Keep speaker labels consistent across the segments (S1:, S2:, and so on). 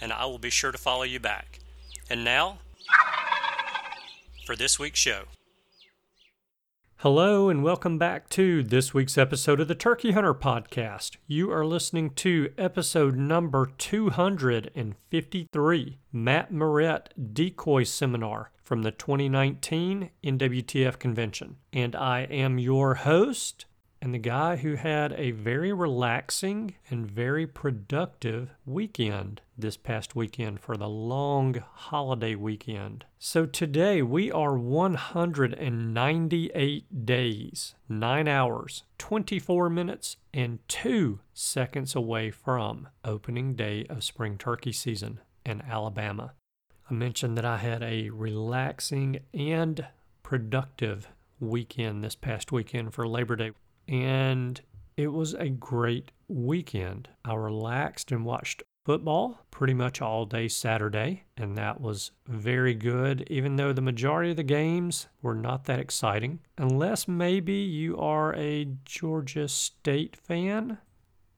S1: and I will be sure to follow you back. And now, for this week's show. Hello, and welcome back to this week's episode of the Turkey Hunter Podcast. You are listening to episode number 253 Matt Morrett Decoy Seminar from the 2019 NWTF Convention. And I am your host, and the guy who had a very relaxing and very productive weekend this past weekend for the long holiday weekend. So today we are 198 days, 9 hours, 24 minutes, and 2 seconds away from opening day of spring turkey season in Alabama. I mentioned that I had a relaxing and productive weekend this past weekend for Labor Day and it was a great weekend. I relaxed and watched football pretty much all day Saturday, and that was very good, even though the majority of the games were not that exciting. Unless maybe you are a Georgia State fan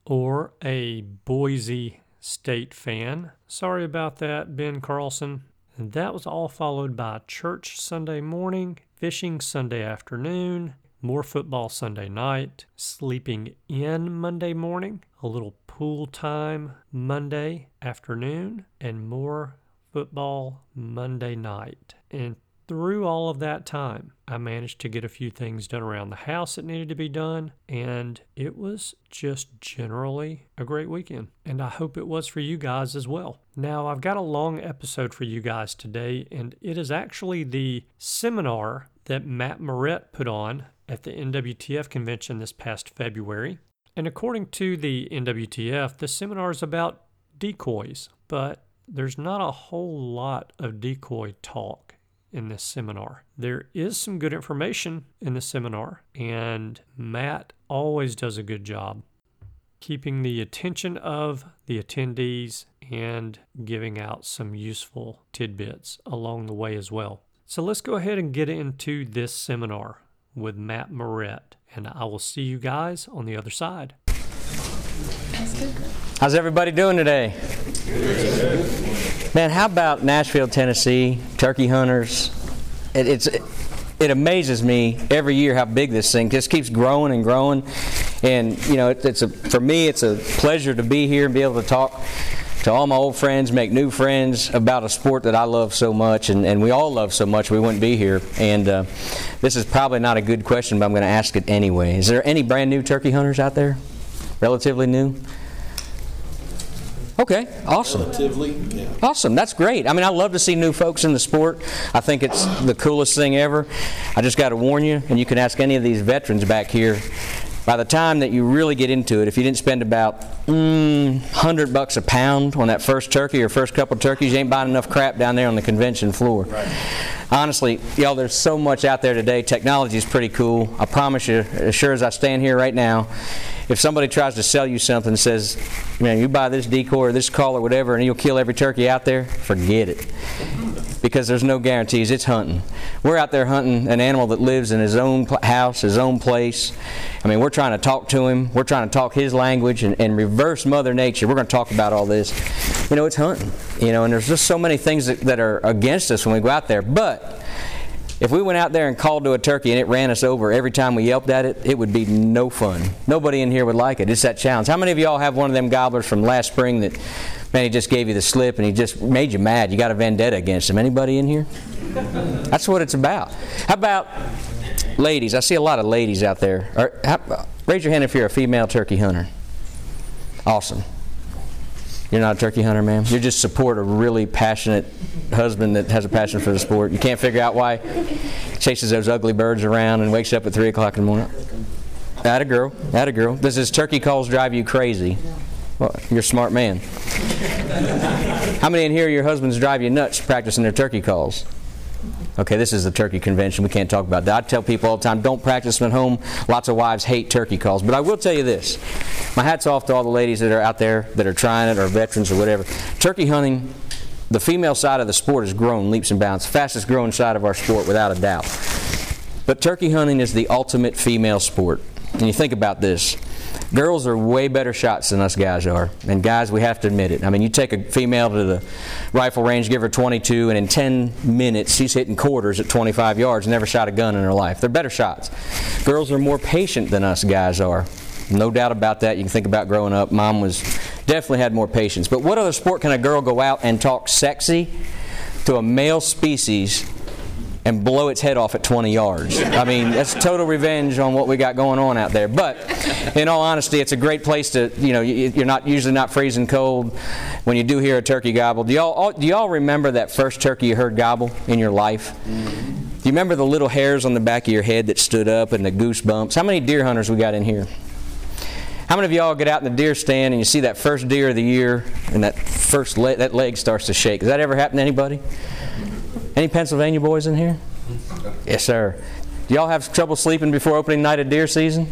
S1: or a Boise State fan. Sorry about that, Ben Carlson. And that was all followed by church Sunday morning, fishing Sunday afternoon, more football Sunday night, sleeping in Monday morning, a little pool time Monday afternoon, and more football Monday night. And through all of that time, I managed to get a few things done around the house that needed to be done, and it was just generally a great weekend. And I hope it was for you guys as well. Now, I've got a long episode for you guys today, and it is actually the seminar that Matt Morrett put on at the NWTF convention this past February. And according to the NWTF, the seminar is about decoys, but there's not a whole lot of decoy talk in this seminar. There is some good information in the seminar, and Matt always does a good job keeping the attention of the attendees and giving out some useful tidbits along the way as well. So let's go ahead and get into this seminar with Matt Morrett. And I will see you guys on the other side.
S2: How's everybody doing today? Man, how about Nashville, Tennessee, turkey hunters? It, it's it amazes me every year how big this thing just keeps growing and growing. And you know, it, it's a for me, it's a pleasure to be here and be able to talk to all my old friends, make new friends about a sport that I love so much and, and we all love so much, we wouldn't be here. And uh, this is probably not a good question, but I'm going to ask it anyway. Is there any brand new turkey hunters out there? Relatively new? Okay, awesome.
S3: Relatively, yeah.
S2: Awesome, that's great. I mean, I love to see new folks in the sport. I think it's the coolest thing ever. I just got to warn you, and you can ask any of these veterans back here by the time that you really get into it, if you didn't spend about mm, 100 bucks a pound on that first turkey or first couple of turkeys, you ain't buying enough crap down there on the convention floor.
S3: Right.
S2: Honestly, y'all, there's so much out there today. Technology is pretty cool. I promise you, as sure as I stand here right now, if somebody tries to sell you something and says, man, you buy this decoy or this call or whatever and you'll kill every turkey out there, forget it because there's no guarantees. It's hunting. We're out there hunting an animal that lives in his own house, his own place. I mean, we're trying to talk to him. We're trying to talk his language and, and reverse Mother Nature. We're going to talk about all this. You know, it's hunting. You know, and there's just so many things that, that are against us when we go out there. But if we went out there and called to a turkey and it ran us over every time we yelped at it, it would be no fun. Nobody in here would like it. It's that challenge. How many of y'all have one of them gobblers from last spring that man, he just gave you the slip and he just made you mad. You got a vendetta against him. Anybody in here? That's what it's about. How about ladies? I see a lot of ladies out there. Or, how, raise your hand if you're a female turkey hunter. Awesome. You're not a turkey hunter, ma'am. You just support a really passionate husband that has a passion for the sport. You can't figure out why he chases those ugly birds around and wakes up at three o'clock in the morning. That a girl. That a girl. Does his turkey calls drive you crazy? Well, you're a smart man. How many in here your husbands drive you nuts practicing their turkey calls? Okay, this is the turkey convention. We can't talk about that. I tell people all the time, don't practice them at home. Lots of wives hate turkey calls. But I will tell you this. My hat's off to all the ladies that are out there that are trying it or veterans or whatever. Turkey hunting, the female side of the sport has grown leaps and bounds. Fastest growing side of our sport, without a doubt. But turkey hunting is the ultimate female sport. And you think about this. Girls are way better shots than us guys are. And guys, we have to admit it. I mean, you take a female to the rifle range, give her 22, and in 10 minutes, she's hitting quarters at 25 yards, never shot a gun in her life. They're better shots. Girls are more patient than us guys are. No doubt about that. You can think about growing up. Mom was definitely had more patience. But what other sport can a girl go out and talk sexy to a male species and blow its head off at 20 yards. I mean, that's total revenge on what we got going on out there. But in all honesty, it's a great place to, you know, you're not usually not freezing cold when you do hear a turkey gobble. Do y'all, do y'all remember that first turkey you heard gobble in your life? Do you remember the little hairs on the back of your head that stood up and the goosebumps? How many deer hunters we got in here? How many of y'all get out in the deer stand and you see that first deer of the year and that first le- that leg starts to shake? Has that ever happened to anybody? Any Pennsylvania boys in here? Yes, sir. Do y'all have trouble sleeping before opening night of deer season?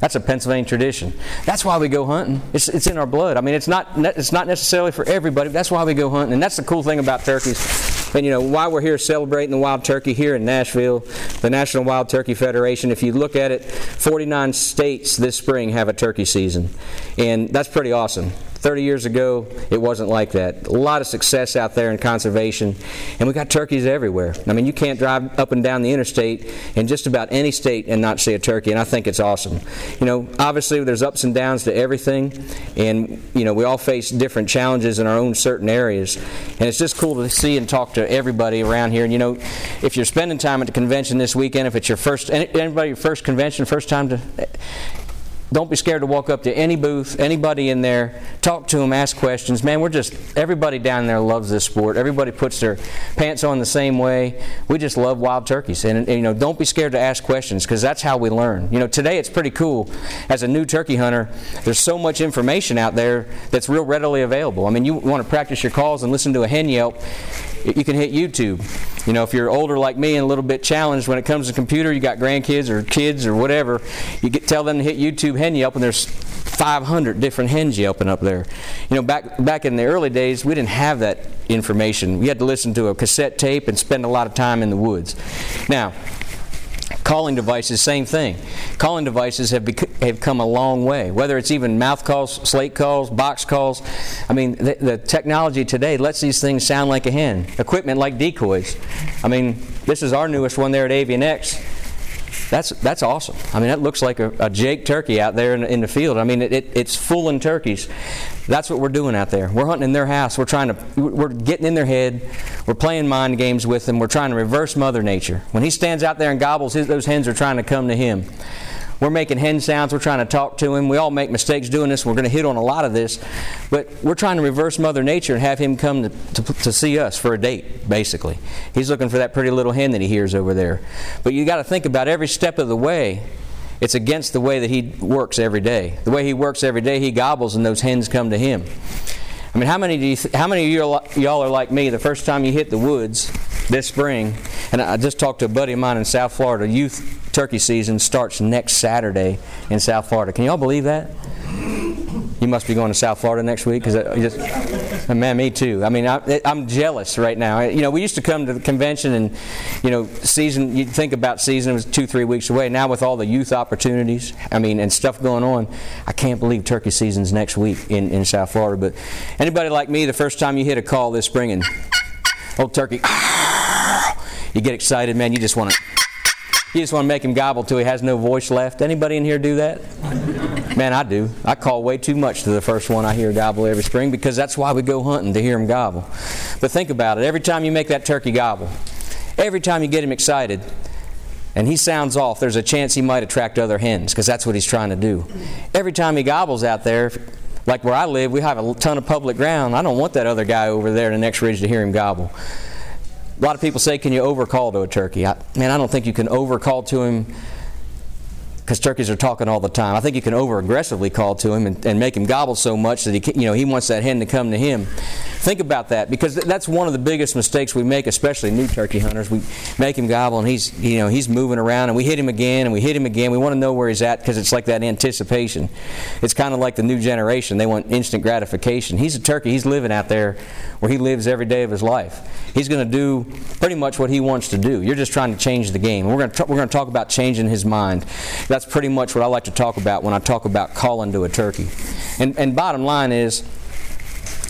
S2: That's a Pennsylvania tradition. That's why we go hunting. It's, it's in our blood. I mean, it's not it's not necessarily for everybody. That's why we go hunting, and that's the cool thing about turkeys. And you know why we're here celebrating the wild turkey here in Nashville, the National Wild Turkey Federation. If you look at it, 49 states this spring have a turkey season, and that's pretty awesome. 30 years ago, it wasn't like that. A lot of success out there in conservation, and we got turkeys everywhere. I mean, you can't drive up and down the interstate in just about any state and not see a turkey, and I think it's awesome. You know, obviously, there's ups and downs to everything, and, you know, we all face different challenges in our own certain areas, and it's just cool to see and talk to everybody around here. And, you know, if you're spending time at the convention this weekend, if it's your first, anybody your first convention, first time to don't be scared to walk up to any booth, anybody in there, talk to them, ask questions. Man, we're just, everybody down there loves this sport. Everybody puts their pants on the same way. We just love wild turkeys. And, and you know, don't be scared to ask questions because that's how we learn. You know, today it's pretty cool. As a new turkey hunter, there's so much information out there that's real readily available. I mean, you want to practice your calls and listen to a hen yelp you can hit YouTube. You know, if you're older like me and a little bit challenged when it comes to computer, you got grandkids or kids or whatever, you get, tell them to hit YouTube hen yelp, and there's 500 different hens yelping up there. You know, back back in the early days, we didn't have that information. We had to listen to a cassette tape and spend a lot of time in the woods. Now, Calling devices, same thing. Calling devices have, bec- have come a long way. Whether it's even mouth calls, slate calls, box calls. I mean, the, the, technology today lets these things sound like a hen. Equipment like decoys. I mean, this is our newest one there at Avian-X that's that's awesome. I mean, that looks like a, a Jake turkey out there in, in the field. I mean, it, it, it's fooling turkeys. That's what we're doing out there. We're hunting in their house. We're trying to we're getting in their head. We're playing mind games with them. We're trying to reverse Mother Nature. When he stands out there and gobbles, his, those hens are trying to come to him. We're making hen sounds. We're trying to talk to him. We all make mistakes doing this. We're going to hit on a lot of this. But we're trying to reverse Mother Nature and have him come to, to, to see us for a date, basically. He's looking for that pretty little hen that he hears over there. But you got to think about every step of the way. It's against the way that he works every day. The way he works every day, he gobbles and those hens come to him. I mean, how many, do you th- how many of y'all are like me the first time you hit the woods this spring? And I just talked to a buddy of mine in South Florida, youth turkey season starts next Saturday in South Florida. Can y'all believe that? You must be going to South Florida next week, because uh, just uh, man, me too. I mean, I, am jealous right now. You know, we used to come to the convention, and you know, season. You think about season it was two, three weeks away. Now with all the youth opportunities, I mean, and stuff going on, I can't believe turkey season's next week in, in South Florida. But anybody like me, the first time you hit a call this spring and old turkey, you get excited, man. You just want to you just want to make him gobble till he has no voice left. Anybody in here do that? Man, I do. I call way too much to the first one I hear gobble every spring because that's why we go hunting to hear him gobble. But think about it. Every time you make that turkey gobble, every time you get him excited, and he sounds off, there's a chance he might attract other hens because that's what he's trying to do. Every time he gobbles out there, like where I live, we have a ton of public ground. I don't want that other guy over there in the next ridge to hear him gobble. A lot of people say, can you overcall to a turkey? I, man, I don't think you can overcall to him because turkeys are talking all the time. I think you can over aggressively call to him and, and, make him gobble so much that he, you know, he wants that hen to come to him. Think about that because that's one of the biggest mistakes we make, especially new turkey hunters. We make him gobble and he's, you know, he's moving around and we hit him again and we hit him again. We want to know where he's at because it's like that anticipation. It's kind of like the new generation. They want instant gratification. He's a turkey. He's living out there where he lives every day of his life. He's going to do pretty much what he wants to do. You're just trying to change the game. We're going to, we're going to talk about changing his mind. That's pretty much what I like to talk about when I talk about calling to a turkey. And, and bottom line is,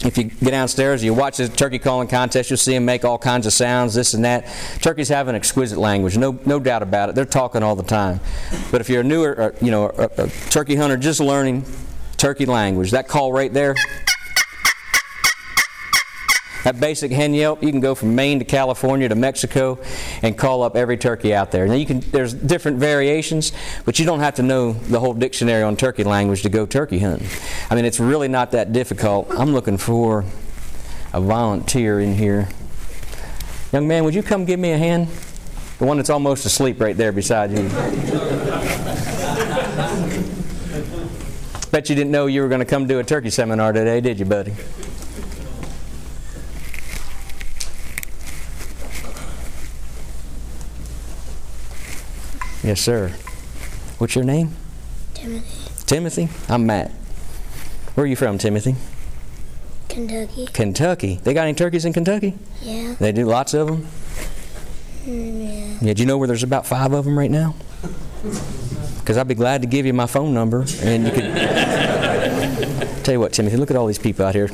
S2: if you get downstairs, you watch the turkey calling contest, you'll see them make all kinds of sounds, this and that. Turkeys have an exquisite language, no, no doubt about it. They're talking all the time. But if you're a newer, uh, you know, a, a turkey hunter just learning turkey language, that call right there, that basic hen yelp, you can go from Maine to California to Mexico and call up every turkey out there. Now you can there's different variations, but you don't have to know the whole dictionary on turkey language to go turkey hunting. I mean, it's really not that difficult. I'm looking for a volunteer in here. Young man, would you come give me a hand? The one that's almost asleep right there beside you. Bet you didn't know you were going to come do a turkey seminar today, did you, buddy? Yes, sir. What's your name?
S3: Timothy.
S2: Timothy? I'm Matt. Where are you from, Timothy?
S3: Kentucky.
S2: Kentucky. They got any turkeys in Kentucky?
S3: Yeah.
S2: They do lots of them?
S3: Mm,
S2: Yeah, do you know where there's about five of them right now? Because I'd be glad to give you my phone number and you could. Tell you what, Timothy, look at all these people out here.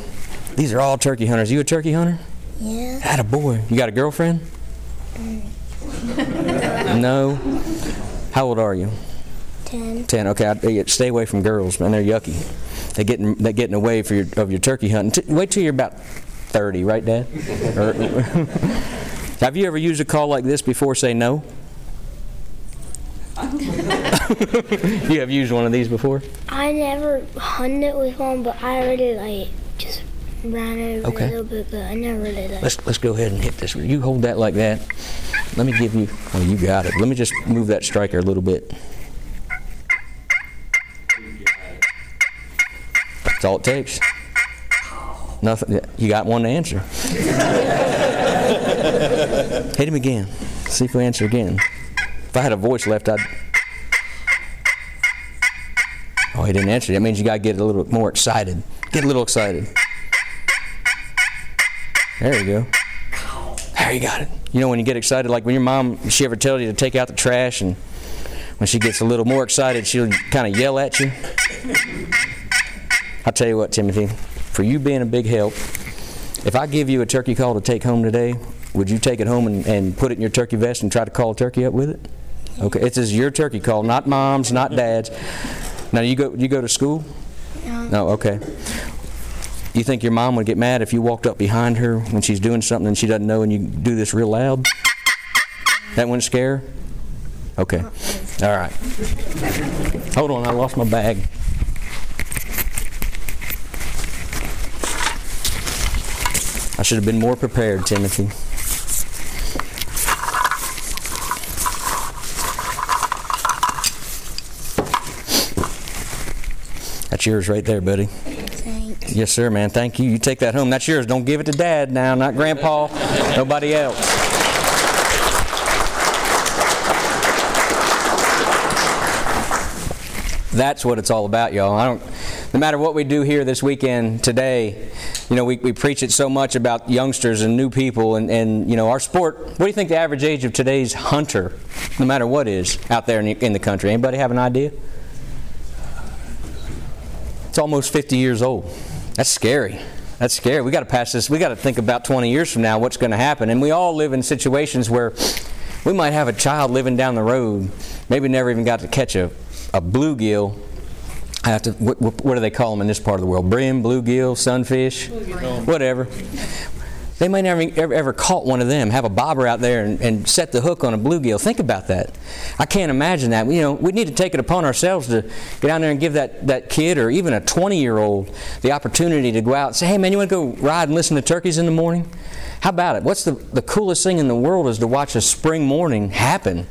S2: These are all turkey hunters. You a turkey hunter?
S3: yeah.
S2: Had a boy. You got a girlfriend? no. How old are you?
S3: Ten.
S2: Ten. Okay, I, stay away from girls, man. They're yucky. They getting they getting away for your, of your turkey hunting. T- wait till you're about thirty, right, Dad? Or- er, have you ever used a call like this before? Say no. you have used one of these before?
S3: I never hunted with one, but I already like just ran over
S2: Okay.
S3: a little bit, but I never really like.
S2: Let's let's go ahead and hit this. You hold that like that. Let me give you. Oh, you got it. Let me just move that striker a little bit. That's all it takes. Nothing. You got one to answer. Hit him again. See if we answer again. If I had a voice left, I'd. Oh, he didn't answer. That means you got to get a little more excited. Get a little excited. There you go. There you got it. You know when you get excited, like when your mom, she ever tells you to take out the trash, and when she gets a little more excited, she'll kind of yell at you. I'll tell you what, Timothy, for you being a big help, if I give you a turkey call to take home today, would you take it home and, and put it in your turkey vest and try to call a turkey up with it? Okay, it's as your turkey call, not mom's, not dad's. Now you go, you go to school?
S3: No.
S2: Oh, no, okay. You think your mom would get mad if you walked up behind her when she's doing something and she doesn't know and you do this real loud? That wouldn't scare her? Okay. All right. Hold on, I lost my bag. I should have been more prepared, Timothy. That's yours right there, buddy. Yes, sir, man. Thank you. You take that home. That's yours. Don't give it to Dad now, not Grandpa, nobody else. That's what it's all about, y'all. I don't. No matter what we do here this weekend today, you know, we, we preach it so much about youngsters and new people, and, and you know, our sport. What do you think the average age of today's hunter, no matter what, is out there in the, in the country? Anybody have an idea? It's almost 50 years old. That's scary. That's scary. We got to pass this. We got to think about 20 years from now what's going to happen. And we all live in situations where we might have a child living down the road, maybe never even got to catch a, a bluegill. I have to. What, what, do they call them in this part of the world? Brim, bluegill, sunfish, whatever. They may never ever, ever caught one of them, have a bobber out there and, and, set the hook on a bluegill. Think about that. I can't imagine that. You know, we need to take it upon ourselves to get down there and give that, that kid or even a 20 year old the opportunity to go out and say, hey man, you want to go ride and listen to turkeys in the morning? How about it? What's the, the coolest thing in the world is to watch a spring morning happen.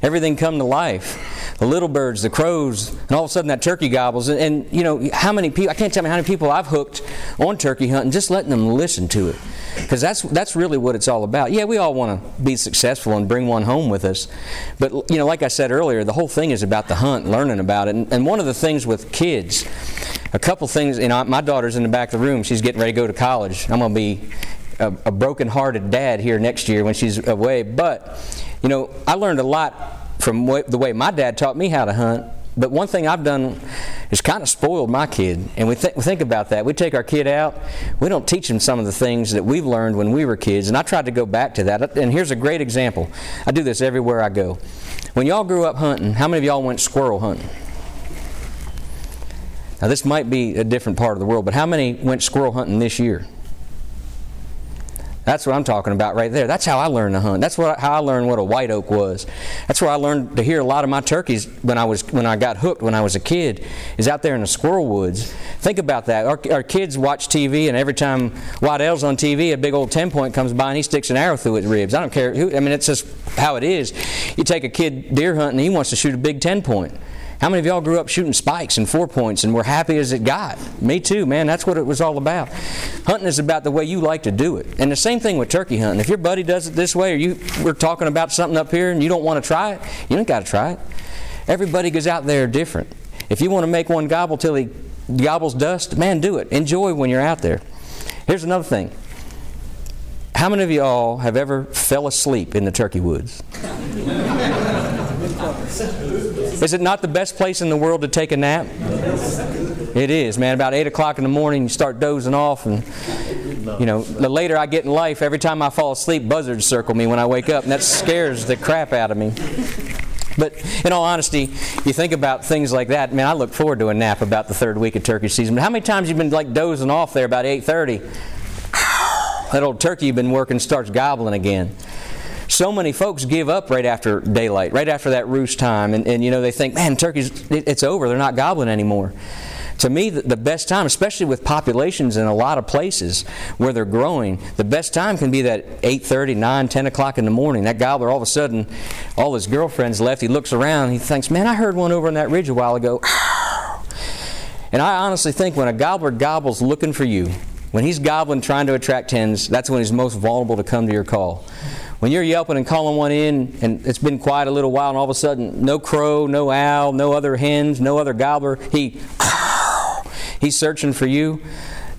S2: Everything come to life. The little birds, the crows, and all of a sudden that turkey gobbles. And, and you know, how many people, I can't tell you how many people I've hooked on turkey hunting, just letting them listen to it because that's that's really what it's all about. Yeah, we all want to be successful and bring one home with us, but you know, like I said earlier, the whole thing is about the hunt, learning about it. And, and one of the things with kids, a couple things. You know, my daughter's in the back of the room; she's getting ready to go to college. I'm going to be a, a broken-hearted dad here next year when she's away. But you know, I learned a lot from the way my dad taught me how to hunt but one thing I've done is kind of spoiled my kid. And we, th- we think about that. We take our kid out, we don't teach them some of the things that we've learned when we were kids. And I tried to go back to that. And here's a great example. I do this everywhere I go. When y'all grew up hunting, how many of y'all went squirrel hunting? Now, this might be a different part of the world, but how many went squirrel hunting this year? That's what I'm talking about right there. That's how I learned to hunt. That's what, how I learned what a white oak was. That's where I learned to hear a lot of my turkeys when I was when I got hooked when I was a kid. Is out there in the squirrel woods. Think about that. Our, our kids watch TV, and every time White L's on TV, a big old ten point comes by and he sticks an arrow through its ribs. I don't care. Who, I mean, it's just how it is. You take a kid deer hunting, he wants to shoot a big ten point. How many of y'all grew up shooting spikes and four points and were happy as it got? Me too, man. That's what it was all about. Hunting is about the way you like to do it. And the same thing with turkey hunting. If your buddy does it this way or you we're talking about something up here and you don't want to try it, you don't got to try it. Everybody goes out there different. If you want to make one gobble till he gobbles dust, man, do it. Enjoy when you're out there. Here's another thing. How many of y'all have ever fell asleep in the turkey woods? Is it not the best place in the world to take a nap? It is, man. About 8 o'clock in the morning, you start dozing off. And, you know, the later I get in life, every time I fall asleep, buzzards circle me when I wake up. And that scares the crap out of me. But in all honesty, you think about things like that. Man, I look forward to a nap about the third week of turkey season. But how many times you been like dozing off there about 8:30? That old turkey you've been working starts gobbling again so many folks give up right after daylight, right after that roost time, and, and you know they think, man, turkeys, it, it's over. They're not gobbling anymore. To me, the, best time, especially with populations in a lot of places where they're growing, the best time can be that 8:30, 9, 10 o'clock in the morning. That gobbler, all of a sudden, all his girlfriends left. He looks around. He thinks, man, I heard one over on that ridge a while ago. And I honestly think when a gobbler gobbles looking for you, when he's gobbling trying to attract hens, that's when he's most vulnerable to come to your call. When you're yelping and calling one in, and it's been quiet a little while, and all of a sudden, no crow, no owl, no other hens, no other gobbler, he, he's searching for you.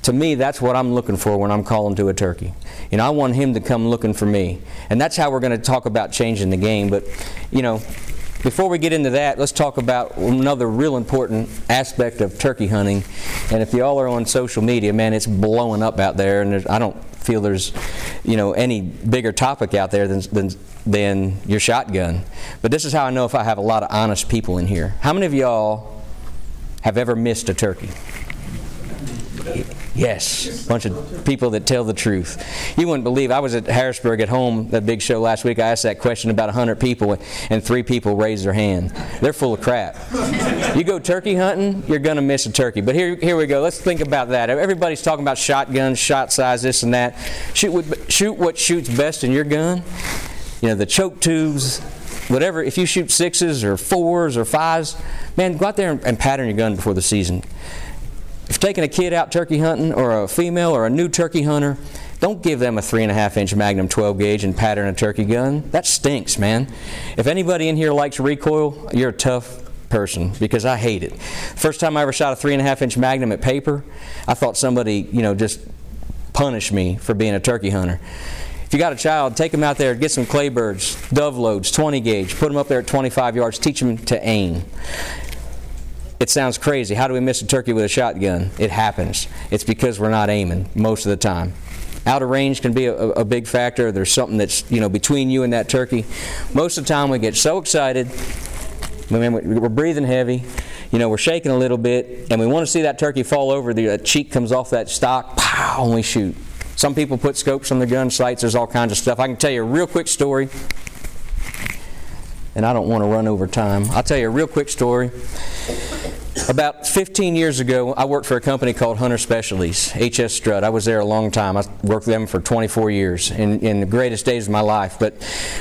S2: To me, that's what I'm looking for when I'm calling to a turkey. You know, I want him to come looking for me. And that's how we're going to talk about changing the game. But, you know, before we get into that, let's talk about another real important aspect of turkey hunting. And if y'all are on social media, man, it's blowing up out there, and I don't feel there's, you know, any bigger topic out there than, than than your shotgun. But this is how I know if I have a lot of honest people in here. How many of y'all have ever missed a turkey? Yes, a bunch of people that tell the truth. You wouldn't believe. I was at Harrisburg at home, that big show last week. I asked that question about 100 people, and three people raised their hand. They're full of crap. You go turkey hunting, you're going to miss a turkey. But here, here we go. Let's think about that. Everybody's talking about shotguns, shot size, this and that. Shoot what, shoot what shoots best in your gun. You know, the choke tubes, whatever. If you shoot sixes or fours or fives, man, go out there and, and pattern your gun before the season. If taking a kid out turkey hunting or a female or a new turkey hunter, don't give them a three and a half inch Magnum 12 gauge and pattern a turkey gun. That stinks, man. If anybody in here likes recoil, you're a tough person because I hate it. First time I ever shot a three and a half inch Magnum at paper, I thought somebody, you know, just punished me for being a turkey hunter. If you got a child, take them out there, get some clay birds, dove loads, 20 gauge, put them up there at 25 yards, teach them to aim. It sounds crazy. How do we miss a turkey with a shotgun? It happens. It's because we're not aiming most of the time. Out of range can be a, a, big factor. There's something that's you know between you and that turkey. Most of the time we get so excited we're breathing heavy, you know, we're shaking a little bit, and we want to see that turkey fall over. The uh, cheek comes off that stock, pow, and we shoot. Some people put scopes on their gun sights. There's all kinds of stuff. I can tell you a real quick story, and I don't want to run over time. I'll tell you a real quick story. About 15 years ago, I worked for a company called Hunter Specialties, HS Strut. I was there a long time. I worked with them for 24 years in, in the greatest days of my life. But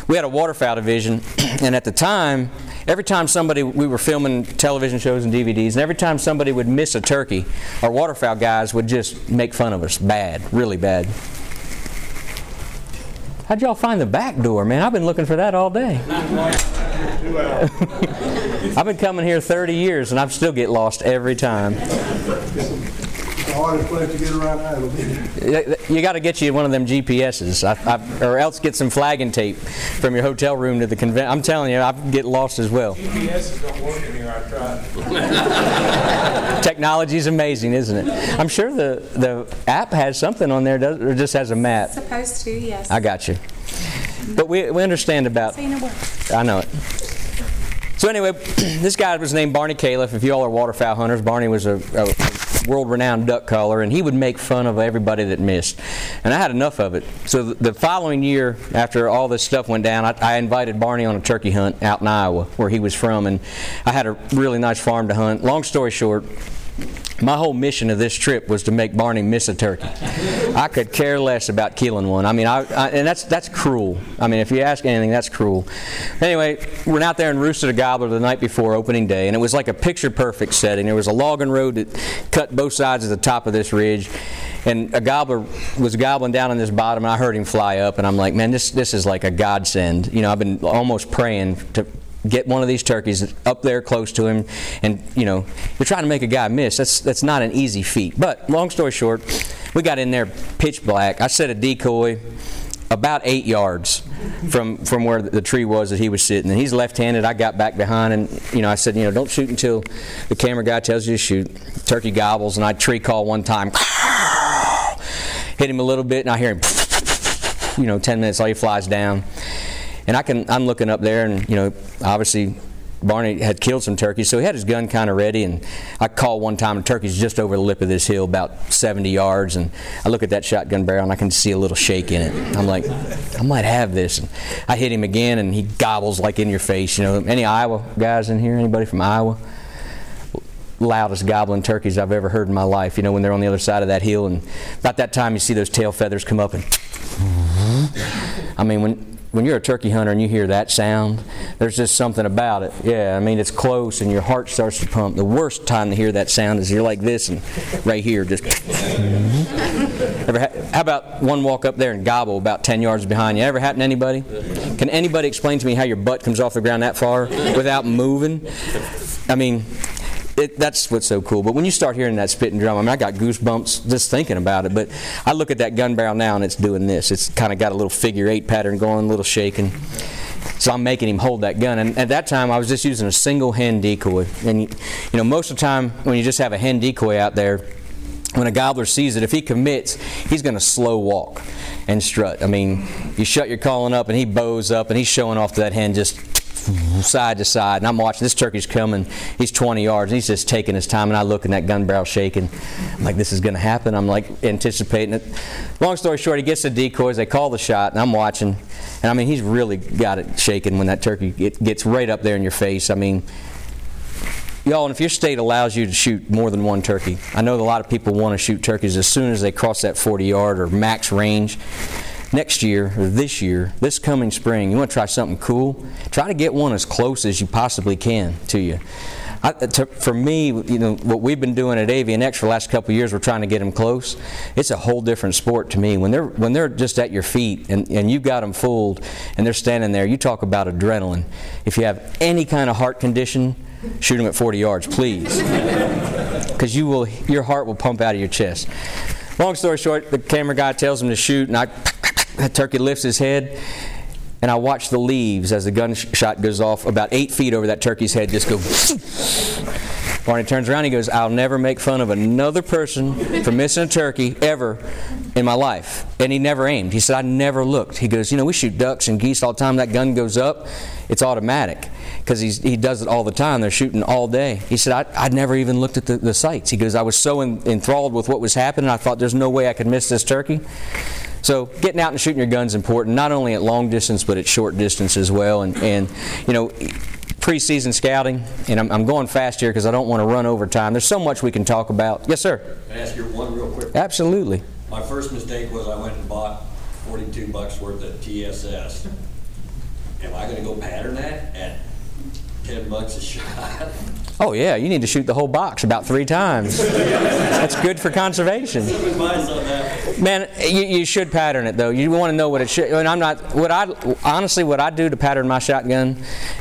S2: we had a waterfowl division, and at the time, every time somebody, we were filming television shows and DVDs, and every time somebody would miss a turkey, our waterfowl guys would just make fun of us bad, really bad. How'd y'all find the back door, man? I've been looking for that all day. I've been coming here 30 years and I still get lost every time.
S4: The hardest place to get around Iowa.
S2: You got to get you one of them GPSs, I, I, or else get some flagging tape from your hotel room to the convention. I'm telling you, I get lost as well.
S4: GPS don't work in here, I tried.
S2: Technology's amazing, isn't it? I'm sure the, the app has something on there, does, or just has a map.
S5: Supposed to, yes.
S2: I got you. But we, we understand about.
S5: Seen a word.
S2: I know it. So anyway, this guy was named Barney Calef. If you all are waterfowl hunters, Barney was a, a world-renowned duck caller, and he would make fun of everybody that missed. And I had enough of it. So the following year, after all this stuff went down, I, I invited Barney on a turkey hunt out in Iowa, where he was from, and I had a really nice farm to hunt. Long story short, my whole mission of this trip was to make Barney miss a turkey. I could care less about killing one. I mean, I, I, and that's that's cruel. I mean, if you ask anything, that's cruel. Anyway, we went out there and roosted a gobbler the night before opening day, and it was like a picture-perfect setting. There was a logging road that cut both sides of the top of this ridge, and a gobbler was gobbling down on this bottom, and I heard him fly up, and I'm like, man, this this is like a godsend. You know, I've been almost praying to get one of these turkeys up there close to him. And you know you're trying to make a guy miss. That's that's not an easy feat. But long story short we got in there pitch black. I set a decoy about eight yards from from where the tree was that he was sitting. And he's left-handed. I got back behind and you know i said you know don't shoot until the camera guy tells you to shoot. Turkey gobbles and i tree call one time. Hit him a little bit and i hear him you know 10 minutes later he flies down and I can, I'm looking up there, and you know, obviously Barney had killed some turkeys, so he had his gun kind of ready. And I called one time, and turkey's just over the lip of this hill, about 70 yards. And I look at that shotgun barrel, and I can see a little shake in it. I'm like, I might have this. And I hit him again, and he gobbles like in your face. You know, any Iowa guys in here? Anybody from Iowa? loudest gobbling turkeys I've ever heard in my life. You know, when they're on the other side of that hill, and about that time you see those tail feathers come up, and I mean, when when you're a turkey hunter and you hear that sound, there's just something about it. Yeah, I mean, it's close and your heart starts to pump. The worst time to hear that sound is you're like this and right here, just. Ever ha- how about one walk up there and gobble about 10 yards behind you? Ever happen to anybody? Can anybody explain to me how your butt comes off the ground that far without moving? I mean, it, that's what's so cool. But when you start hearing that spit and drum, I mean, I got goosebumps just thinking about it. But I look at that gun barrel now and it's doing this. It's kind of got a little figure eight pattern going, a little shaking. So I'm making him hold that gun. And at that time, I was just using a single hen decoy. And, you know, most of the time when you just have a hen decoy out there, when a gobbler sees it, if he commits, he's going to slow walk and strut. I mean, you shut your calling up and he bows up and he's showing off to that hen just side to side. And I'm watching this turkey's coming. He's 20 yards and he's just taking his time. And I look and that gun barrel shaking. I'm like, this is going to happen. I'm like anticipating it. Long story short, he gets the decoys. They call the shot, and I'm watching. And I mean, he's really got it shaking when that turkey get, gets right up there in your face. I mean, Y'all, and if your state allows you to shoot more than one turkey, I know a lot of people want to shoot turkeys as soon as they cross that 40 yard or max range. Next year, or this year, this coming spring, you want to try something cool? Try to get one as close as you possibly can to you. I, to, for me, you know, what we've been doing at Avian-X for the last couple years, we're trying to get them close. It's a whole different sport to me. When they're when they're just at your feet and, and you've got them fooled and they're standing there, you talk about adrenaline. If you have any kind of heart condition, shoot them at 40 yards, please, because you will your heart will pump out of your chest. Long story short, the camera guy tells him to shoot, and I, that turkey lifts his head, and I watch the leaves as the gunshot goes off about eight feet over that turkey's head, just go. Barney turns around, he goes, I'll never make fun of another person for missing a turkey ever in my life. And he never aimed. He said, I never looked. He goes, You know, we shoot ducks and geese all the time. That gun goes up, it's automatic because he does it all the time. They're shooting all day. He said, I, I never even looked at the, the sights. He goes, I was so in, enthralled with what was happening, I thought there's no way I could miss this turkey. So getting out and shooting your gun's is important, not only at long distance but at short distance as well. And, and you know, preseason scouting, and I'm, I'm going fast here because I don't want to run over time. There's so much we can talk about. Yes, sir.
S5: Can I ask you one real quick?
S2: Absolutely.
S5: My first mistake was I went and bought 42 bucks worth of TSS. Am I going to go pattern that at 10 bucks a shot?
S2: Oh yeah, you need to shoot the whole box about three times. That's good for conservation. Man, you, you should pattern it though. You want to know what it should. And I'm not. What I honestly, what I do to pattern my shotgun,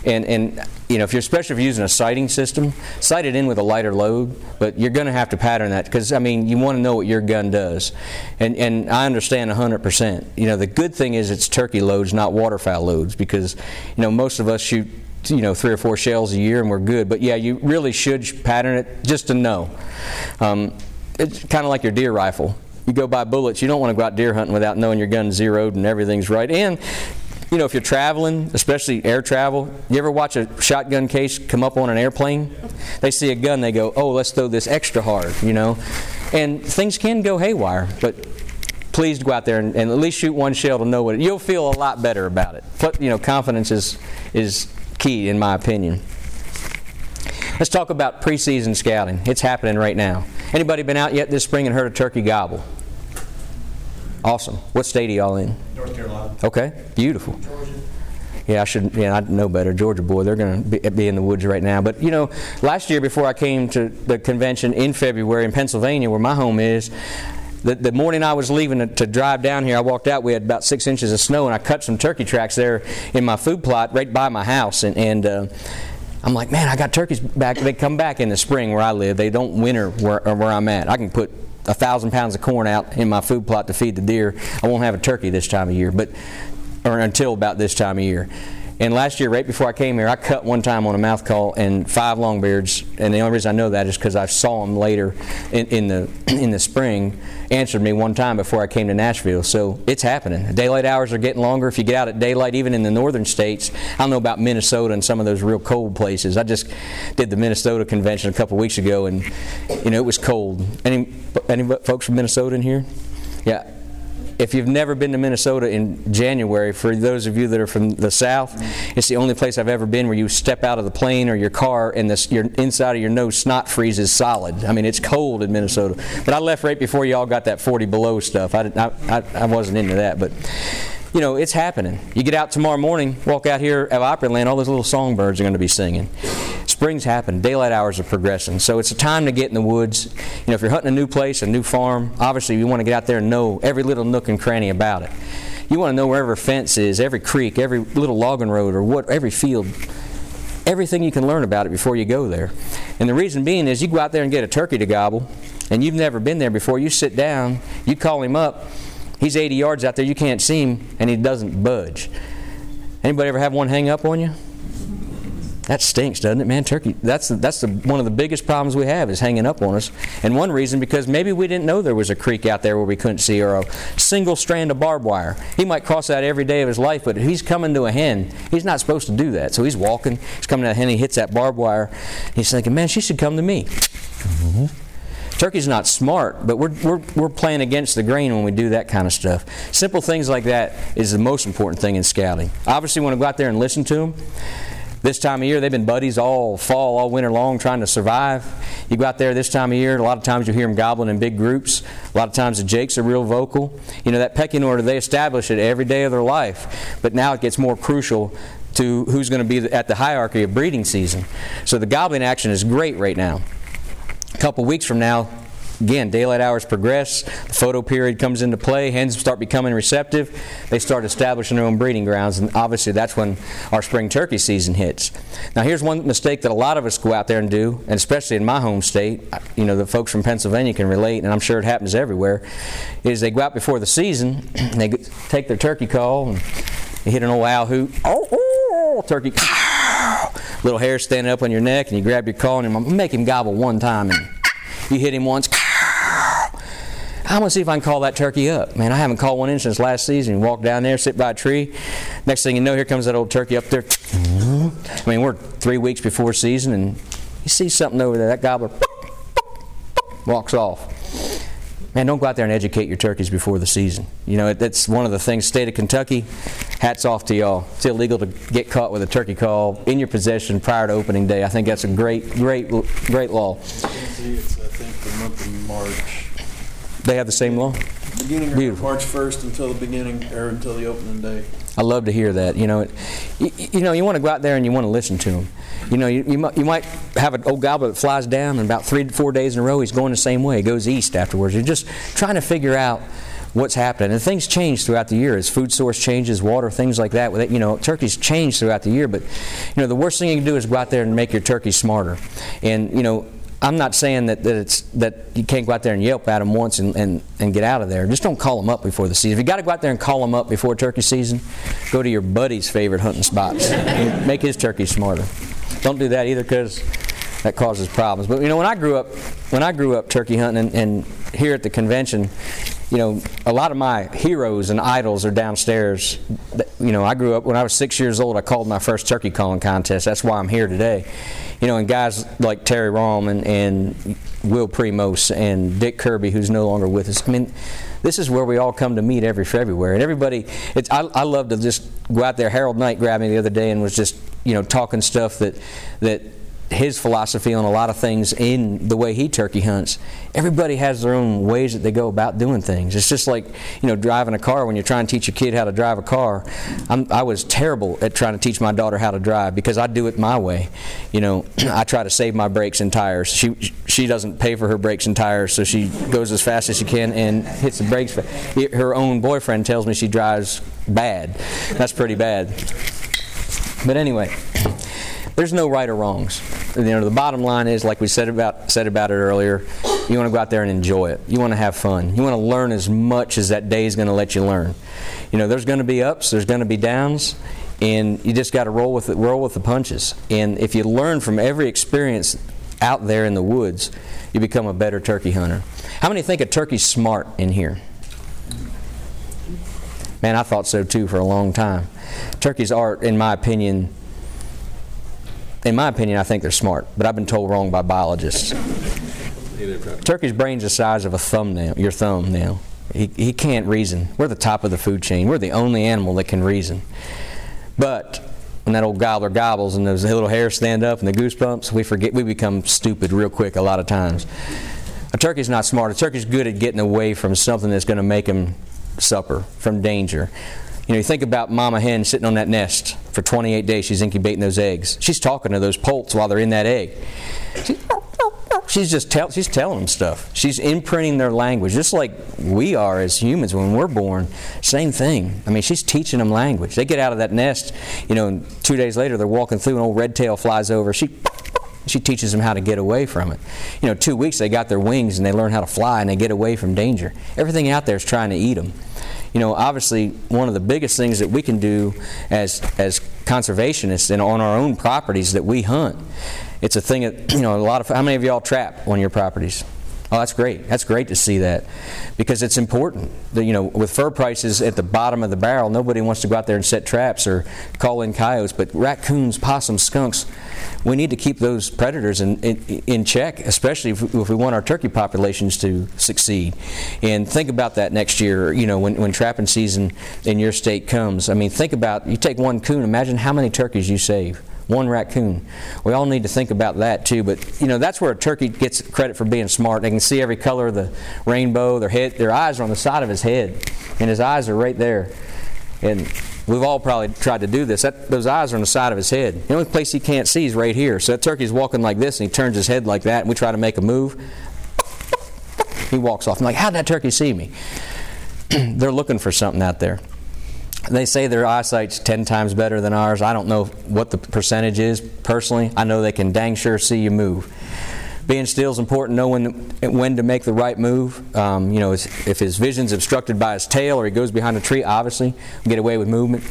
S2: and and you know, if you're especially if you're using a sighting system, sight it in with a lighter load. But you're going to have to pattern that because I mean, you want to know what your gun does, and and I understand 100%. You know, the good thing is it's turkey loads, not waterfowl loads, because you know most of us shoot you know three or four shells a year and we're good. But yeah, you really should pattern it just to know. Um, it's kind of like your deer rifle. You go buy bullets. You don't want to go out deer hunting without knowing your gun's zeroed and everything's right. And you know, if you're traveling, especially air travel, you ever watch a shotgun case come up on an airplane? They see a gun, they go, "Oh, let's throw this extra hard," you know. And things can go haywire, but please go out there and, and, at least shoot one shell to know what it, you'll feel a lot better about it. But, you know, confidence is is key, in my opinion. Let's talk about preseason scouting. It's happening right now. Anybody been out yet this spring and heard a turkey gobble? Awesome. What state are y'all in?
S5: North Carolina.
S2: Okay, beautiful. Georgia. Yeah, I should. Yeah, I know better. Georgia boy, they're going to be, be, in the woods right now. But you know, last year before I came to the convention in February in Pennsylvania, where my home is, the, the morning I was leaving to, to, drive down here, I walked out. We had about six inches of snow, and I cut some turkey tracks there in my food plot right by my house. And, and uh, I'm like, man, I got turkeys back. They come back in the spring where I live. They don't winter where, where I'm at. I can put a thousand pounds of corn out in my food plot to feed the deer. I won't have a turkey this time of year, but or until about this time of year. And last year, right before I came here, I cut one time on a mouth call and five longbeards. And the only reason I know that is because I saw them later in, in, the in the spring. Answered me one time before I came to Nashville. So it's happening. Daylight hours are getting longer. If you get out at daylight, even in the northern states, I don't know about Minnesota and some of those real cold places. I just did the Minnesota convention a couple weeks ago, and you know it was cold. Any any folks from Minnesota in here? Yeah, if you've never been to Minnesota in January, for those of you that are from the South, it's the only place I've ever been where you step out of the plane or your car and this, your inside of your nose snot freezes solid. I mean, it's cold in Minnesota. But I left right before y'all got that 40 below stuff. I, I, I wasn't into that, but you know, it's happening. You get out tomorrow morning, walk out here at Opryland, all those little songbirds are going to be singing spring's happening. Daylight hours are progressing. So it's a time to get in the woods. You know, if you're hunting a new place, a new farm, obviously you want to get out there and know every little nook and cranny about it. You want to know where every fence is, every creek, every little logging road, or what every field. Everything you can learn about it before you go there. And the reason being is you go out there and get a turkey to gobble, and you've never been there before. You sit down, you call him up. He's 80 yards out there, you can't see him, and he doesn't budge. Anybody ever have one hang up on you? That stinks, doesn't it, man? Turkey. That's the, that's the, one of the biggest problems we have is hanging up on us. And one reason because maybe we didn't know there was a creek out there where we couldn't see or a single strand of barbed wire. He might cross that every day of his life, but if he's coming to a hen, he's not supposed to do that. So he's walking, he's coming to a hen, he hits that barbed wire. He's thinking, man, she should come to me. Mm-hmm. Turkey's not smart, but we're, we're, we're playing against the grain when we do that kind of stuff. Simple things like that is the most important thing in scouting. Obviously, want to go out there and listen to them. This time of year, they've been buddies all fall, all winter long, trying to survive. You go out there this time of year, a lot of times you hear them gobbling in big groups. A lot of times the jakes are real vocal. You know, that pecking order, they establish it every day of their life. But now it gets more crucial to who's going to be at the hierarchy of breeding season. So the gobbling action is great right now. A couple weeks from now, Again, daylight hours progress, the photo period comes into play, hens start becoming receptive, they start establishing their own breeding grounds, and obviously that's when our spring turkey season hits. Now, here's one mistake that a lot of us go out there and do, and especially in my home state, you know, the folks from Pennsylvania can relate, and I'm sure it happens everywhere, is they go out before the season, they take their turkey call, and they hit an old owl hoot, oh, oh turkey, little hair standing up on your neck, and you grab your call and you make him gobble one time, and you hit him once. I'm gonna see if I can call that turkey up. Man, I haven't called one in since last season. Walk down there, sit by a tree. Next thing you know, here comes that old turkey up there. I mean, we're three weeks before season, and you see something over there. That gobbler walks off. Man, don't go out there and educate your turkeys before the season. You know, that's one of the things. State of Kentucky, hats off to y'all. It's illegal to get caught with a turkey call in your possession prior to opening day. I think that's a great, great, great law.
S6: I think, the month of March.
S2: They have the same law?
S6: Beginning of
S2: Beautiful.
S6: March 1st until the beginning, or until the opening day.
S2: I love to hear that. You know, it, you, you know, you want to go out there and you want to listen to them. You know, you, you, might, you might have an old gobbler that flies down, and about three to four days in a row, he's going the same way. He goes east afterwards. You're just trying to figure out what's happening. And things change throughout the year as food source changes, water, things like that. With it, you know, turkeys change throughout the year. But you know, the worst thing you can do is go out there and make your turkey smarter. And you know, I'm not saying that, that it's that you can't go out there and yelp at them once and, and, and get out of there. Just don't call them up before the season. If you got to go out there and call them up before turkey season, go to your buddy's favorite hunting spots. Make his turkey smarter. Don't do that either because that causes problems. But you know, when I grew up, when I grew up turkey hunting and, and here at the convention, you know, a lot of my heroes and idols are downstairs. You know, I grew up when I was six years old. I called my first turkey calling contest. That's why I'm here today you know, and guys like Terry Rohm and, and Will Primos and Dick Kirby, who's no longer with us. I mean, this is where we all come to meet every February. And everybody, it's, I, I love to just go out there. Harold Knight grabbed me the other day and was just, you know, talking stuff that, that his philosophy on a lot of things in the way he turkey hunts. Everybody has their own ways that they go about doing things. It's just like you know driving a car when you're trying to teach a kid how to drive a car. I'm, i was terrible at trying to teach my daughter how to drive because I do it my way. You know, I try to save my brakes and tires. She she doesn't pay for her brakes and tires, so she goes as fast as she can and hits the brakes. Her own boyfriend tells me she drives bad. That's pretty bad. But anyway there's no right or wrongs. You know, the bottom line is, like we said about said about it earlier, you want to go out there and enjoy it. You want to have fun. You want to learn as much as that day is going to let you learn. You know, there's going to be ups, there's going to be downs, and you just got to roll with it, roll with the punches. And if you learn from every experience out there in the woods, you become a better turkey hunter. How many think a turkey's smart in here? Man, I thought so too for a long time. Turkeys are, in my opinion, in my opinion, I think they're smart, but I've been told wrong by biologists. Turkey's brain's the size of a thumbnail, your thumbnail. He, he can't reason. We're the top of the food chain. We're the only animal that can reason. But when that old gobbler gobbles and those little hairs stand up and the goosebumps, we forget. We become stupid real quick a lot of times. A turkey's not smart. A turkey's good at getting away from something that's going to make him suffer from danger. You know, you think about mama hen sitting on that nest for 28 days. She's incubating those eggs. She's talking to those poults while they're in that egg. she's just tell, she's telling them stuff. She's imprinting their language, just like we are as humans when we're born. Same thing. I mean, she's teaching them language. They get out of that nest, you know, two days later they're walking through, and old red tail flies over. She she teaches them how to get away from it. You know, two weeks they got their wings and they learn how to fly and they get away from danger. Everything out there is trying to eat them you know, obviously one of the biggest things that we can do as as conservationists and on our own properties that we hunt. It's a thing that you know a lot of. How many of y'all trap on your properties? Oh, that's great. That's great to see that because it's important. That, you know, with fur prices at the bottom of the barrel, nobody wants to go out there and set traps or call in coyotes. But raccoons, possums, skunks, we need to keep those predators in, in, in check, especially if, if, we want our turkey populations to succeed. And think about that next year, you know, when, when trapping season in your state comes. I mean, think about, you take one coon, imagine how many turkeys you save one raccoon. We all need to think about that too. But you know, that's where a turkey gets credit for being smart. They can see every color of the rainbow. Their head, their eyes are on the side of his head, and his eyes are right there. And we've all probably tried to do this. That, those eyes are on the side of his head. The only place he can't see is right here. So that turkey's walking like this, and he turns his head like that, and we try to make a move. He walks off. I'm like, how'd that turkey see me? They're looking for something out there. They say their eyesight's 10 times better than ours. I don't know what the percentage is personally. I know they can dang sure see you move. Being still is important, knowing when to make the right move. Um, you know, if his vision's obstructed by his tail or he goes behind a tree, obviously, get away with movement.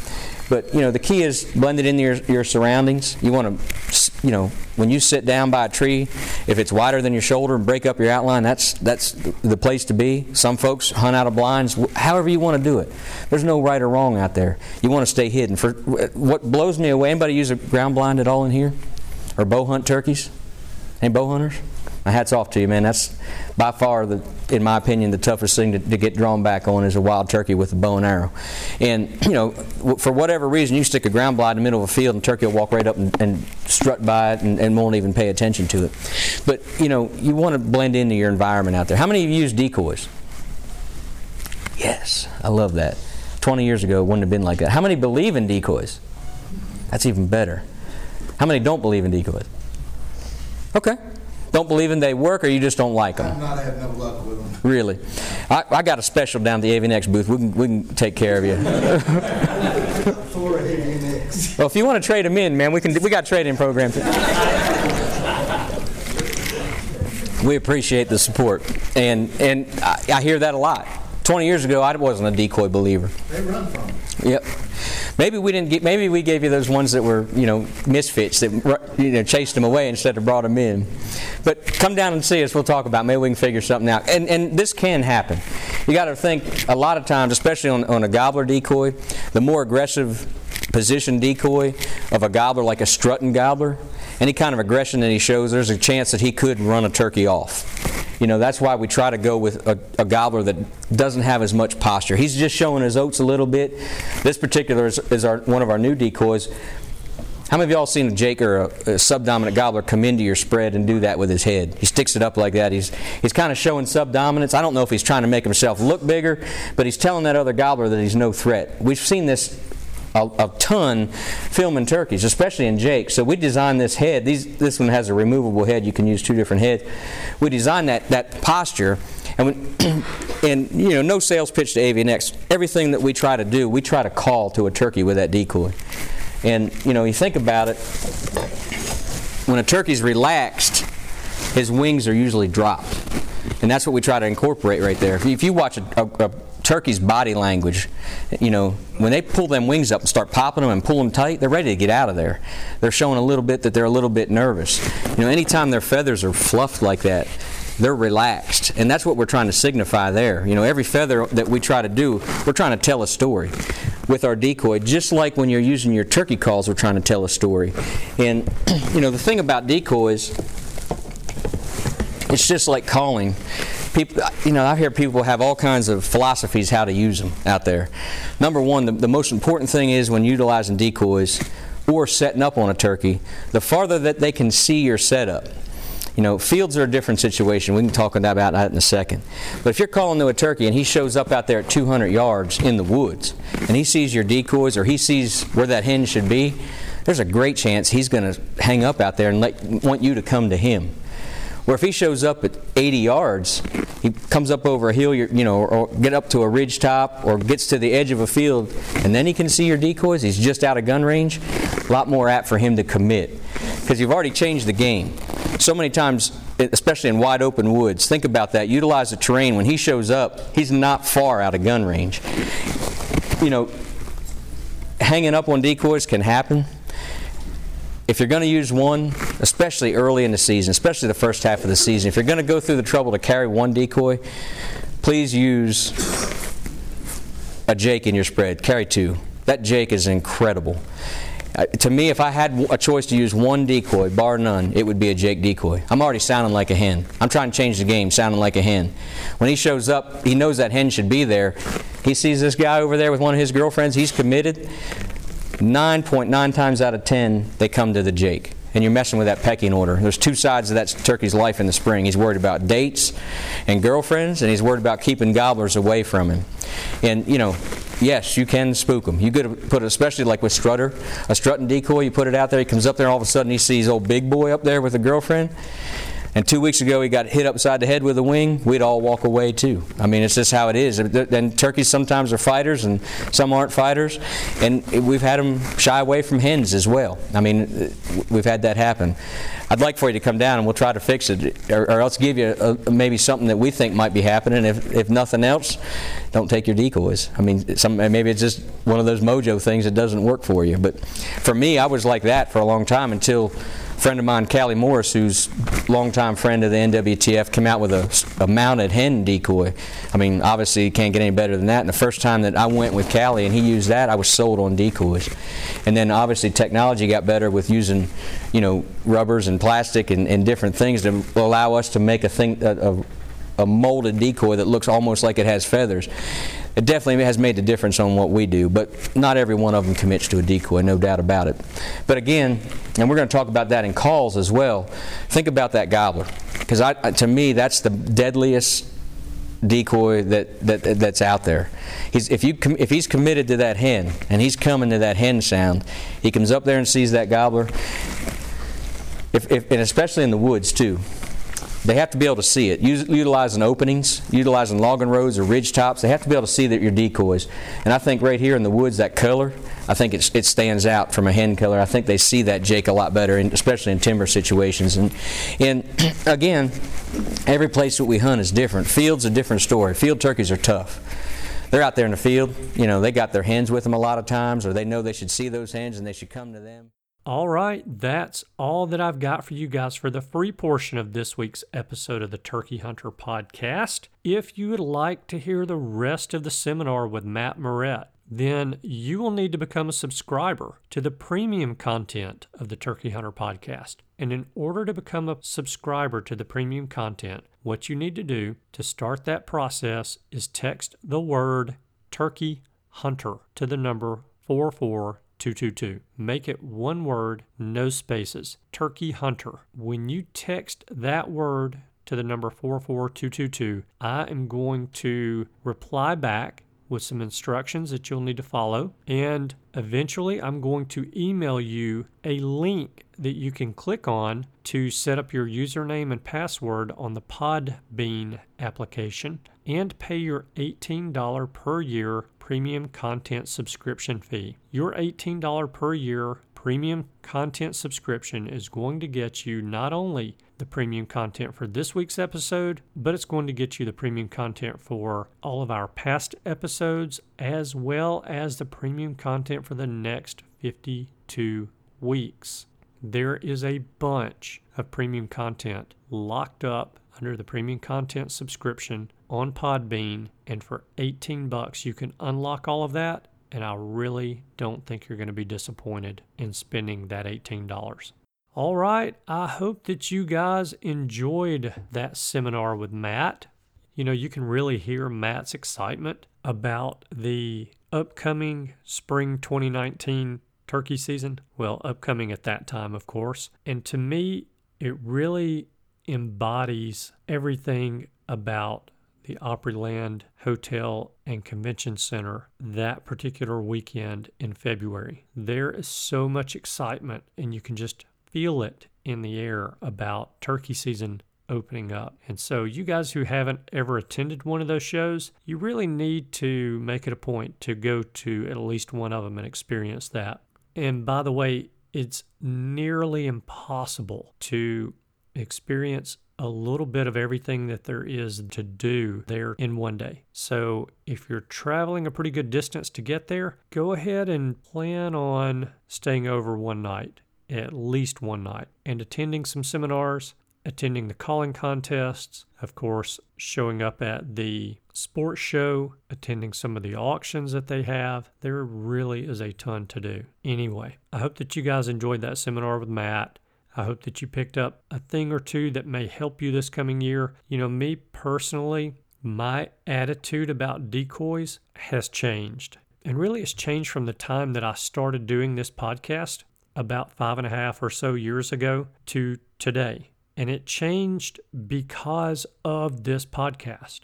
S2: But, you know, the key is blend it into your, your surroundings. You want to you know, when you sit down by a tree, if it's wider than your shoulder and break up your outline, that's that's the place to be. Some folks hunt out of blinds, however you want to do it. There's no right or wrong out there. You want to stay hidden. For what blows me away, anybody use a ground blind at all in here, or bow hunt turkeys? Any bow hunters? Hats off to you, man. That's by far, the, in my opinion, the toughest thing to, to get drawn back on is a wild turkey with a bow and arrow. And, you know, for whatever reason, you stick a ground blind in the middle of a field and turkey will walk right up and, and strut by it and, and won't even pay attention to it. But, you know, you want to blend into your environment out there. How many of you use decoys? Yes, I love that. 20 years ago, it wouldn't have been like that. How many believe in decoys? That's even better. How many don't believe in decoys? Okay. Don't believe in they work, or you just don't like them?
S4: I've not had no luck with them.
S2: Really? I, I got a special down at the Avian-X booth. We can, we can take care of you. Well, if you want to trade them in, man, we can. We got trade-in programs. we appreciate the support, and and I, I hear that a lot. 20 years ago, I wasn't a decoy believer.
S4: They run from them.
S2: Yep. Maybe we didn't get. Maybe we gave you those ones that were, you know, misfits that you know chased them away instead of brought them in. But come down and see us. We'll talk about. It. Maybe we can figure something out. And and this can happen. You got to think a lot of times, especially on, on a gobbler decoy, the more aggressive position decoy of a gobbler, like a strutting gobbler, any kind of aggression that he shows, there's a chance that he could run a turkey off. You know, that's why we try to go with a, a, gobbler that doesn't have as much posture. He's just showing his oats a little bit. This particular is, is our, one of our new decoys. How many of y'all seen a Jake or a, a subdominant gobbler come into your spread and do that with his head? He sticks it up like that. He's, he's kind of showing subdominance. I don't know if he's trying to make himself look bigger, but he's telling that other gobbler that he's no threat. We've seen this a, a, ton filming turkeys, especially in Jake. So we designed this head. These, this one has a removable head. You can use two different heads. We designed that, that posture. And, and, you know, no sales pitch to Avian-X. Everything that we try to do, we try to call to a turkey with that decoy. And, you know, you think about it, when a turkey's relaxed, his wings are usually dropped. And that's what we try to incorporate right there. If you, watch a, a turkey's body language, you know, when they pull them wings up and start popping them and pull them tight, they're ready to get out of there. They're showing a little bit that they're a little bit nervous. You know, anytime their feathers are fluffed like that, they're relaxed. And that's what we're trying to signify there. You know, every feather that we try to do, we're trying to tell a story with our decoy, just like when you're using your turkey calls, we're trying to tell a story. And, you know, the thing about decoys, it's just like calling people you know i hear people have all kinds of philosophies how to use them out there. Number one the, the, most important thing is when utilizing decoys or setting up on a turkey the farther that they can see your setup. You know fields are a different situation. We can talk about that in a second. But if you're calling to a turkey and he shows up out there at 200 yards in the woods and he sees your decoys or he sees where that hen should be there's a great chance he's going to hang up out there and let, want you to come to him where if he shows up at 80 yards, he comes up over a hill, you know, or, get up to a ridge top, or gets to the edge of a field, and then he can see your decoys. He's just out of gun range. A lot more apt for him to commit because you've already changed the game. So many times, especially in wide open woods, think about that. Utilize the terrain. When he shows up, he's not far out of gun range. You know, hanging up on decoys can happen if you're going to use one, especially early in the season, especially the first half of the season, if you're going to go through the trouble to carry one decoy, please use a Jake in your spread. Carry two. That Jake is incredible. Uh, to me, if I had a choice to use one decoy, bar none, it would be a Jake decoy. I'm already sounding like a hen. I'm trying to change the game, sounding like a hen. When he shows up, he knows that hen should be there. He sees this guy over there with one of his girlfriends, he's committed. 9.9 times out of 10, they come to the Jake. And you're messing with that pecking order. There's two sides of that turkey's life in the spring. He's worried about dates and girlfriends, and he's worried about keeping gobblers away from him. And, you know, yes, you can spook them. You could put it, especially like with Strutter, a strutting decoy, you put it out there, he comes up there, all of a sudden he sees old big boy up there with a girlfriend. And two weeks ago, he got hit upside the head with a wing. We'd all walk away too. I mean, it's just how it is. And turkeys sometimes are fighters, and some aren't fighters. And we've had them shy away from hens as well. I mean, we've had that happen. I'd like for you to come down, and we'll try to fix it, or, or else give you a, maybe something that we think might be happening. If, if nothing else, don't take your decoys. I mean, some, maybe it's just one of those mojo things that doesn't work for you. But for me, I was like that for a long time until friend of mine, Callie Morris, who's longtime friend of the NWTF, came out with a, a mounted hen decoy. I mean, obviously, you can't get any better than that. And the first time that I went with Callie and he used that, I was sold on decoys. And then obviously, technology got better with using, you know, rubbers and plastic and, and different things to allow us to make a thing, a, a, a molded decoy that looks almost like it has feathers. It definitely has made a difference on what we do, but not every one of them commits to a decoy, no doubt about it. But again, and we're going to talk about that in calls as well. Think about that gobbler, because to me that's the deadliest decoy that, that that's out there. He's, if you if he's committed to that hen and he's coming to that hen sound, he comes up there and sees that gobbler. If, if, and especially in the woods too. They have to be able to see it. Utilizing openings, utilizing logging roads or ridge tops, they have to be able to see that your decoys. And I think right here in the woods, that color, I think it stands out from a hen color. I think they see that Jake a lot better, especially in timber situations. And, and again, every place that we hunt is different. Field's a different story. Field turkeys are tough they're out there in the field. You know, they got their hens with them a lot of times, or they know they should see those hens and they should come to them.
S1: All right, that's all that I've got for you guys for the free portion of this week's episode of the Turkey Hunter podcast. If you would like to hear the rest of the seminar with Matt Morrett, then you will need to become a subscriber to the premium content of the Turkey Hunter podcast. And in order to become a subscriber to the premium content, what you need to do to start that process is text the word Turkey Hunter to the number 44 222. Make it one word, no spaces. Turkey Hunter. When you text that word to the number 44222, I am going to reply back with some instructions that you'll need to follow. And eventually, I'm going to email you a link that you can click on to set up your username and password on the Podbean application and pay your $18 per year premium content subscription fee. Your $18 per year premium content subscription is going to get you not only the premium content for this week's episode, but it's going to get you the premium content for all of our past episodes, as well as the premium content for the next 52 weeks. There is a bunch of premium content locked up under the premium content subscription on Podbean, and for 18 bucks you can unlock all of that. And I really don't think you're going to be disappointed in spending that $18. All right, I hope that you guys enjoyed that seminar with Matt. You know, you can really hear Matt's excitement about the upcoming spring 2019 turkey season. Well, upcoming at that time, of course. And to me, it really embodies everything about the Opryland Hotel and Convention Center that particular weekend in February. There is so much excitement, and you can just feel it in the air about turkey season opening up. And so, you guys who haven't ever attended one of those shows, you really need to make it a point to go to at least one of them and experience that. And by the way, it's nearly impossible to experience a little bit of everything that there is to do there in one day. So, if you're traveling a pretty good distance to get there, go ahead and plan on staying over one night, at least one night, and attending some seminars, attending the calling contests, of course, showing up at the sports show, attending some of the auctions that they have. There really is a ton to do. Anyway, I hope that you guys enjoyed that seminar with Matt. I hope that you picked up a thing or two that may help you this coming year. You know, me personally, my attitude about decoys has changed. And really, it's changed from the time that I started doing this podcast about five and a half or so years ago to today. And it changed because of this podcast.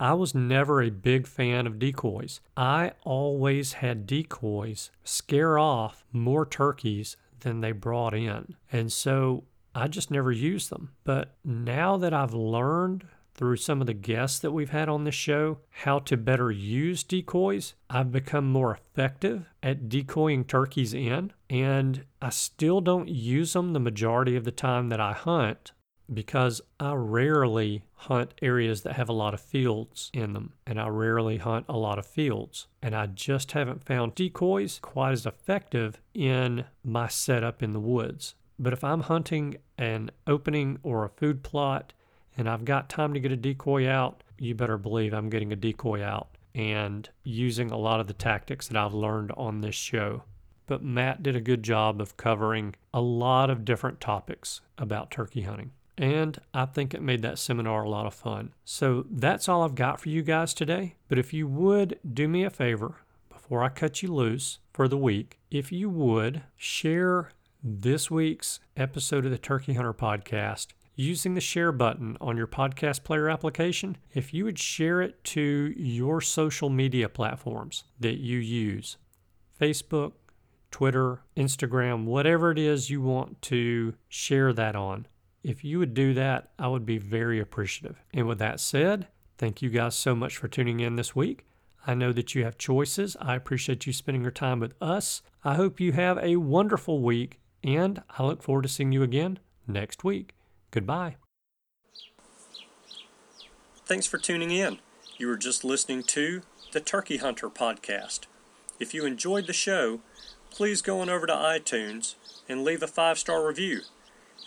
S1: I was never a big fan of decoys. I always had decoys scare off more turkeys than they brought in. And so I just never used them. But now that I've learned through some of the guests that we've had on this show how to better use decoys, I've become more effective at decoying turkeys in. And I still don't use them the majority of the time that I hunt because I rarely hunt areas that have a lot of fields in them, and I rarely hunt a lot of fields. And I just haven't found decoys quite as effective in my setup in the woods. But if I'm hunting an opening or a food plot and I've got time to get a decoy out, you better believe I'm getting a decoy out and using a lot of the tactics that I've learned on this show. But Matt did a good job of covering a lot of different topics about turkey hunting. And I think it made that seminar a lot of fun. So that's all I've got for you guys today. But if you would do me a favor before I cut you loose for the week, if you would share this week's episode of the Turkey Hunter podcast using the share button on your podcast player application, if you would share it to your social media platforms that you use Facebook, Twitter, Instagram, whatever it is you want to share that on. If you would do that, I would be very appreciative. And with that said, thank you guys so much for tuning in this week. I know that you have choices. I appreciate you spending your time with us. I hope you have a wonderful week, and I look forward to seeing you again next week. Goodbye. Thanks for tuning in. You were just listening to the Turkey Hunter podcast. If you enjoyed the show, please go on over to iTunes and leave a five star review.